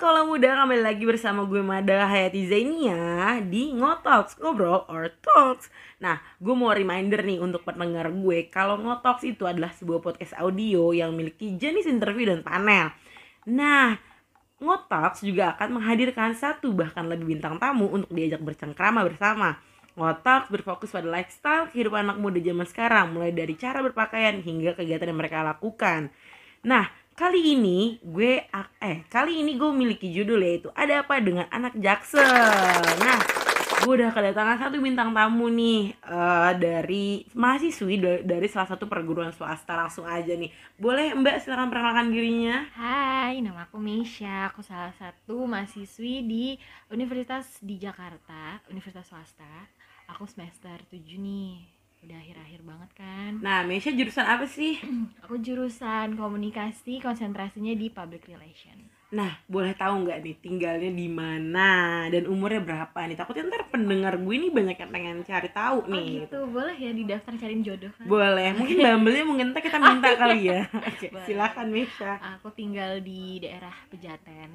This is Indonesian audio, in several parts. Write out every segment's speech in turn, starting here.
kalau muda kembali lagi bersama gue Mada Hayati Zainia di Ngotalks Ngobrol or Talks. Nah, gue mau reminder nih untuk pendengar gue kalau Ngotalks itu adalah sebuah podcast audio yang memiliki jenis interview dan panel. Nah, Ngotalks juga akan menghadirkan satu bahkan lebih bintang tamu untuk diajak bercengkrama bersama. Ngotalks berfokus pada lifestyle kehidupan anak muda zaman sekarang, mulai dari cara berpakaian hingga kegiatan yang mereka lakukan. Nah, kali ini gue eh kali ini gue memiliki judul yaitu ada apa dengan anak jaksel. Nah gue udah kedatangan satu bintang tamu nih uh, dari mahasiswi dari salah satu perguruan swasta. Langsung aja nih. Boleh mbak silakan perkenalkan dirinya. Hai nama aku Meisha aku salah satu mahasiswi di Universitas di Jakarta Universitas swasta. Aku semester 7 nih udah akhir-akhir banget kan? Nah Mesya jurusan apa sih? Aku jurusan komunikasi konsentrasinya di public relation. Nah boleh tahu nggak nih tinggalnya di mana? Dan umurnya berapa nih? Takutnya ntar pendengar gue ini banyak yang pengen cari tahu oh nih oh gitu. boleh ya di daftar cariin jodoh kan? boleh mungkin bambelnya mungkin ntar kita minta kali ya. Oke silakan Mesya aku tinggal di daerah Pejaten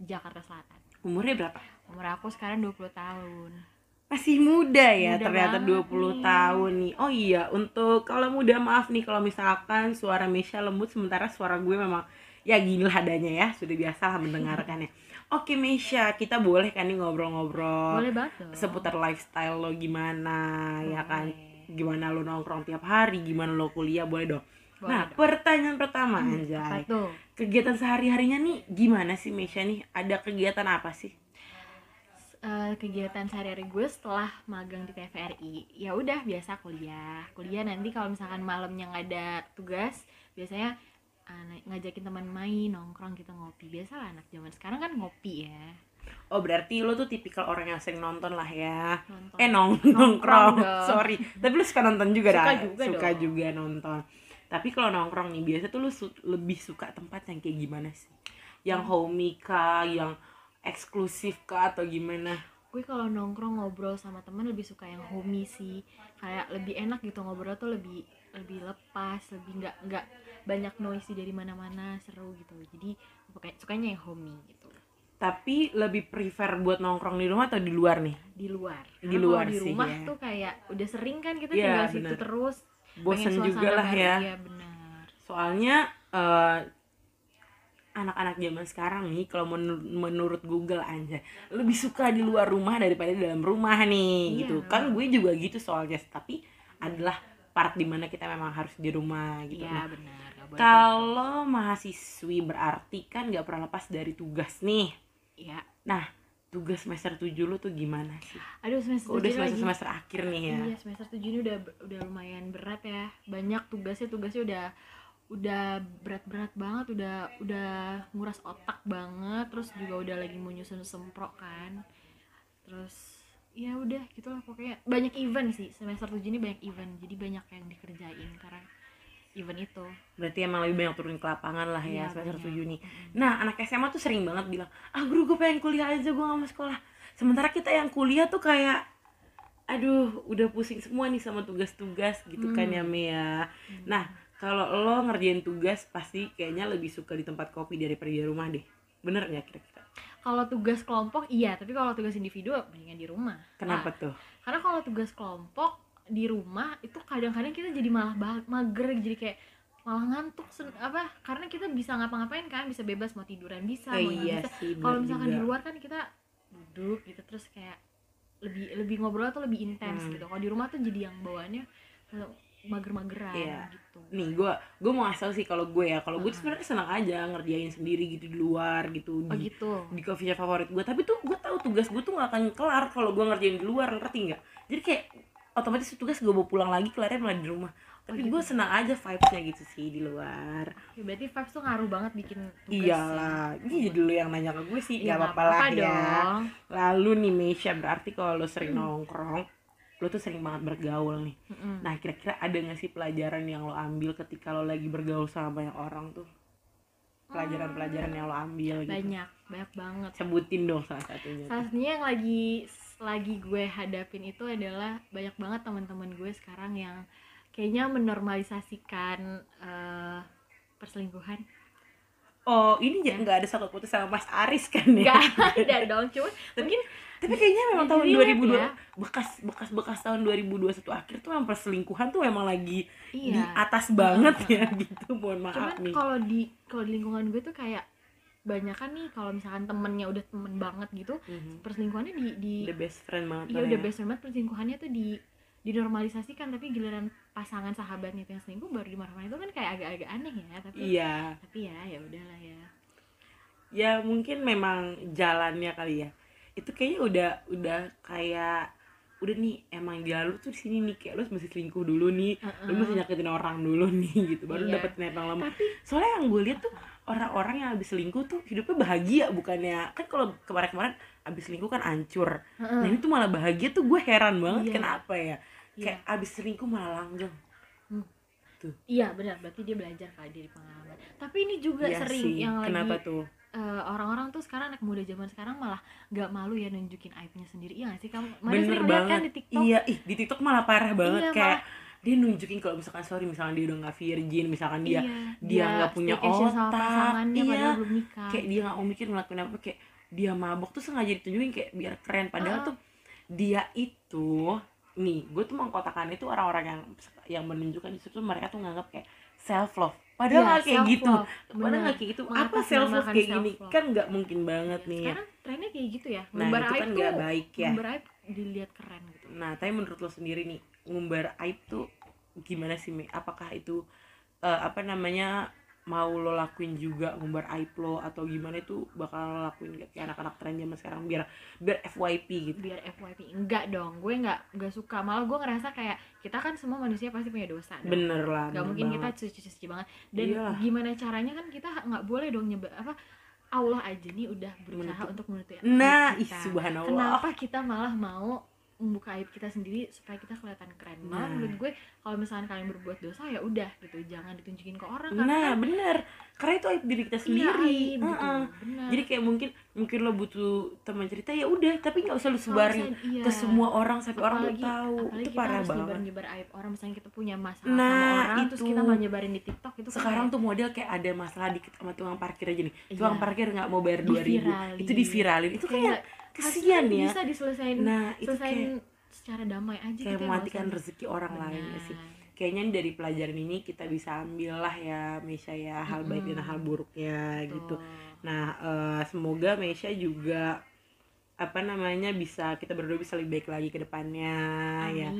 Jakarta Selatan. Umurnya berapa? Umur aku sekarang 20 tahun masih muda ya muda ternyata 20 nih. tahun nih. Oh iya untuk kalau muda maaf nih kalau misalkan suara Mesha lembut sementara suara gue memang ya gini lah adanya ya sudah biasa lah mendengarkannya oke Mesha kita boleh kan nih ngobrol-ngobrol boleh banget seputar lifestyle lo gimana boleh. ya kan? Gimana lo nongkrong tiap hari gimana lo kuliah boleh dong. Boleh nah dong. pertanyaan pertama hmm, Anjay. kegiatan sehari harinya nih gimana sih Mesha nih? Ada kegiatan apa sih uh, kegiatan sehari-hari gue setelah magang di TVRI ya udah biasa kuliah. Kuliah nanti kalau misalkan malamnya nggak ada tugas biasanya uh, ngajakin teman main nongkrong gitu ngopi. Biasa lah anak zaman sekarang kan ngopi ya. Oh berarti lo tuh tipikal orang yang sering nonton lah ya. Nonton. Eh nong nongkrong, nongkrong. Sorry. Tapi lo suka nonton juga suka dah. juga Suka dong. juga nonton. Tapi kalau nongkrong nih Biasa tuh lo su lebih suka tempat yang kayak gimana sih? Yang hmm. homey kah? Yang eksklusif kah atau gimana? Gue kalau nongkrong ngobrol sama temen lebih suka yang homey sih. Kayak lebih enak gitu ngobrol tuh lebih lebih lepas lebih nggak nggak banyak noise dari mana-mana seru gitu. Jadi sukanya yang homey gitu. Tapi lebih prefer buat nongkrong di rumah atau di luar nih? Di luar. Di luar di sih rumah ya. tuh kayak udah sering kan kita ya, tinggal bener. situ terus bosan juga lah ya, ya benar soalnya uh, anak-anak zaman sekarang nih kalau menur menurut Google aja lebih suka di luar rumah daripada di dalam rumah nih iya. gitu kan gue juga gitu soalnya tapi adalah part di mana kita memang harus di rumah gitu iya, nah, benar kalau mahasiswi berarti kan nggak pernah lepas dari tugas nih iya nah tugas semester 7 lu tuh gimana sih? Aduh semester udah semester lagi. semester akhir nih ya. Iya, semester 7 ini udah udah lumayan berat ya. Banyak tugasnya, tugasnya udah udah berat-berat banget udah udah nguras otak banget terus juga udah lagi mau nyusun semprot kan. Terus ya udah gitulah pokoknya. Banyak event sih semester tujuh ini banyak event jadi banyak yang dikerjain karena event itu. Berarti emang lebih banyak turun ke lapangan lah ya, ya semester tujuh nih nah anak SMA tuh sering banget bilang ah guru gue pengen kuliah aja gue gak mau sekolah. Sementara kita yang kuliah tuh kayak aduh udah pusing semua nih sama tugas-tugas gitu kan hmm. kan ya Mia. Hmm. nah kalau lo ngerjain tugas pasti kayaknya lebih suka di tempat kopi daripada di rumah deh. Bener nggak kira-kira? Kalau tugas kelompok iya. Tapi kalau tugas individu mendingan di rumah. Kenapa nah, tuh? karena kalau tugas kelompok di rumah itu kadang-kadang kita jadi malah mager. Jadi kayak malah ngantuk apa karena kita bisa ngapa-ngapain kan. Bisa bebas mau tiduran bisa eh, mau iya bisa. kalau misalkan juga. di luar kan kita duduk gitu terus kayak lebih lebih ngobrol tuh lebih intens hmm. gitu. Kalau di rumah tuh jadi yang bawaannya mager-mageran yeah. gitu. Nih gue gue mau asal sih kalau gue ya kalau gue sebenarnya senang aja ngerjain sendiri gitu di luar gitu di, oh, gitu. di coffee shop favorit gue tapi tuh gue tahu tugas gue tuh gak akan kelar kalau gue ngerjain di luar ngerti nggak? Jadi kayak otomatis tugas gue bawa pulang lagi kelarnya malah di rumah. Tapi oh, gitu. gue senang aja vibesnya gitu sih di luar. Ya, berarti vibes tuh ngaruh banget bikin tugas. Iyalah, ini jadi lu yang nanya ke gue sih, ya, gak apa-apa lah ya. Lalu nih Mesha berarti kalau lo sering hmm. nongkrong, lo tuh sering banget bergaul nih. Mm-hmm. nah kira-kira ada gak sih pelajaran yang lo ambil ketika lo lagi bergaul sama banyak orang tuh? Pelajaran-pelajaran yang lo ambil gitu. Banyak banyak banget. Sebutin dong salah satunya. Salah satunya yang lagi lagi gue hadapin itu adalah banyak banget teman-teman gue sekarang yang kayaknya menormalisasikan uh, perselingkuhan oh ini ya nggak ada sangkut putus sama Mas Aris kan ya Gak ada dong, cuma mungkin tapi kayaknya memang tahun Jadi 2002 relate ya. bekas bekas bekas tahun 2021 akhir tuh yang perselingkuhan tuh emang lagi di iya. atas banget ya gitu mohon Cuman maaf nih kalau di kalau di lingkungan gue tuh kayak banyak kan nih kalau misalkan temennya udah temen banget gitu, Mhm. perselingkuhannya di di the best friend banget Iya udah ya. best friend banget perselingkuhannya tuh di dinormalisasikan tapi giliran pasangan sahabatnya itu yang selingkuh baru dimarah-marahin. Itu kan kayak agak-agak aneh ya tapi iya. tapi ya ya udahlah ya. Ya mungkin memang jalannya kali ya. Itu kayaknya udah udah kayak udah nih emang jalan lu tuh di sini nih kayak lu mesti selingkuh dulu nih lu mesti nyakitin orang dulu nih gitu. Baru Iya. dapet yang lama. Tapi soalnya yang gue lihat tuh orang-orang yang habis selingkuh tuh hidupnya bahagia bukannya kan kalau kemarin-kemarin habis selingkuh kan hancur. Nah ini tuh malah bahagia tuh gue heran banget Iya. kenapa ya Iya. kayak habis selingkuh malah langgeng. Iya benar. Berarti dia belajar kali dari pengalaman. Tapi ini juga Iya sering sih. yang kenapa lagi tuh? eh, orang-orang tuh sekarang anak muda zaman sekarang malah nggak malu ya nunjukin aibnya sendiri. Iya gak sih? Kamu mana bener kan banget. di TikTok? Iya ih di TikTok malah parah banget. Iya, kayak dia nunjukin kalau misalkan sorry misalkan dia udah nggak virgin misalkan dia iya, dia nggak punya otak, iya. belum nikah. Kayak dia nggak mau mikir ngelakuin apa kayak dia mabok tuh sengaja ditunjukin kayak biar keren. Padahal Ah. tuh dia itu nih gue tuh mengkotakan itu orang-orang yang yang menunjukkan di situ mereka tuh nganggap kayak self love padahal nggak kayak gitu. padahal nggak kayak gitu. Apa Mengatasnamakan self love kayak gini? self-love. kan nggak mungkin banget nih ya. Sekarang trennya kayak gitu ya. Nah ngumbar itu aib kan tuh nggak baik ya. ngumbar aib dilihat keren gitu. Nah, tapi menurut lo sendiri nih, ngumbar aib tuh gimana sih, Mi? Apakah itu eh, apa namanya mau lo lakuin juga ngumbar aib lo atau gimana itu bakal lo lakuin gak kayak anak-anak tren zaman sekarang biar biar FYP gitu. biar FYP enggak dong gue nggak nggak suka malah gue ngerasa kayak kita kan semua manusia pasti punya dosa dong. Bener lah. nggak mungkin kita banget. cuci-cuci banget dan Iya. gimana caranya kan kita nggak boleh dong nyebab apa Allah aja nih udah berusaha Menutup. untuk menutupi Nah, kita. subhanallah. kenapa kita malah mau membuka aib kita sendiri supaya kita kelihatan keren malah Nah. menurut gue kalau misalnya kalian berbuat dosa ya udah gitu jangan ditunjukin ke orang karena Nah, kan bener. Karena itu aib diri kita iya, sendiri. aib, gitu. Heeh. Benar. Jadi kayak mungkin mungkin lo butuh teman cerita ya udah, tapi nggak usah lo sebarin iya. ke semua orang sampai orang Apalagi- tahu. apalagi Itu kita parah harus banget. nyebar-nyebar aib orang misalnya kita punya masalah Nah, sama orang terus itu. kita malah nyebarin di TikTok itu sekarang kayak tuh model kayak ada masalah dikit sama tukang parkir aja nih Iya. tukang parkir nggak mau bayar dua ribu itu diviralin itu kayak kayak harusnya ya. bisa diselesain nah itu kayak secara damai aja kayak gitu ya, mematikan usah- rezeki orang lain ya sih. Benar. kayaknya dari pelajaran ini kita bisa ambil lah ya Mesya ya hal baik dan hal buruknya gitu. Betul. nah eh, semoga Mesya juga apa namanya bisa kita berdua bisa lebih baik lagi ke depannya ya.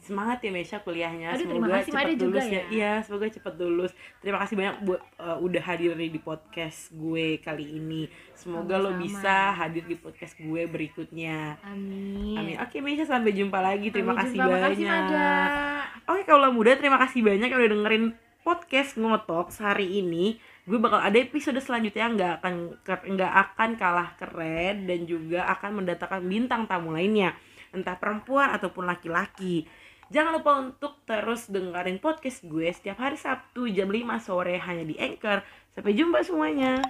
Semangat ya Mesya kuliahnya. Aduh, semoga kasih, cepat lulus ya. ya. iya semoga cepat lulus. Terima kasih banyak buat uh, udah hadir nih di podcast gue kali ini. Semoga lo Sama-sama. bisa hadir di podcast gue berikutnya. Amin. Amin. Oke Mesya sampai jumpa lagi. Terima Sampai kasih jumpa. banyak. Makasih, oke kalau muda terima kasih banyak yang udah dengerin podcast ngotok hari ini gue bakal ada episode selanjutnya nggak akan nggak akan kalah keren dan juga akan mendatangkan bintang tamu lainnya entah perempuan ataupun laki-laki Jangan lupa untuk terus dengerin podcast gue setiap hari Sabtu jam 5 sore hanya di Anchor. Sampai jumpa semuanya.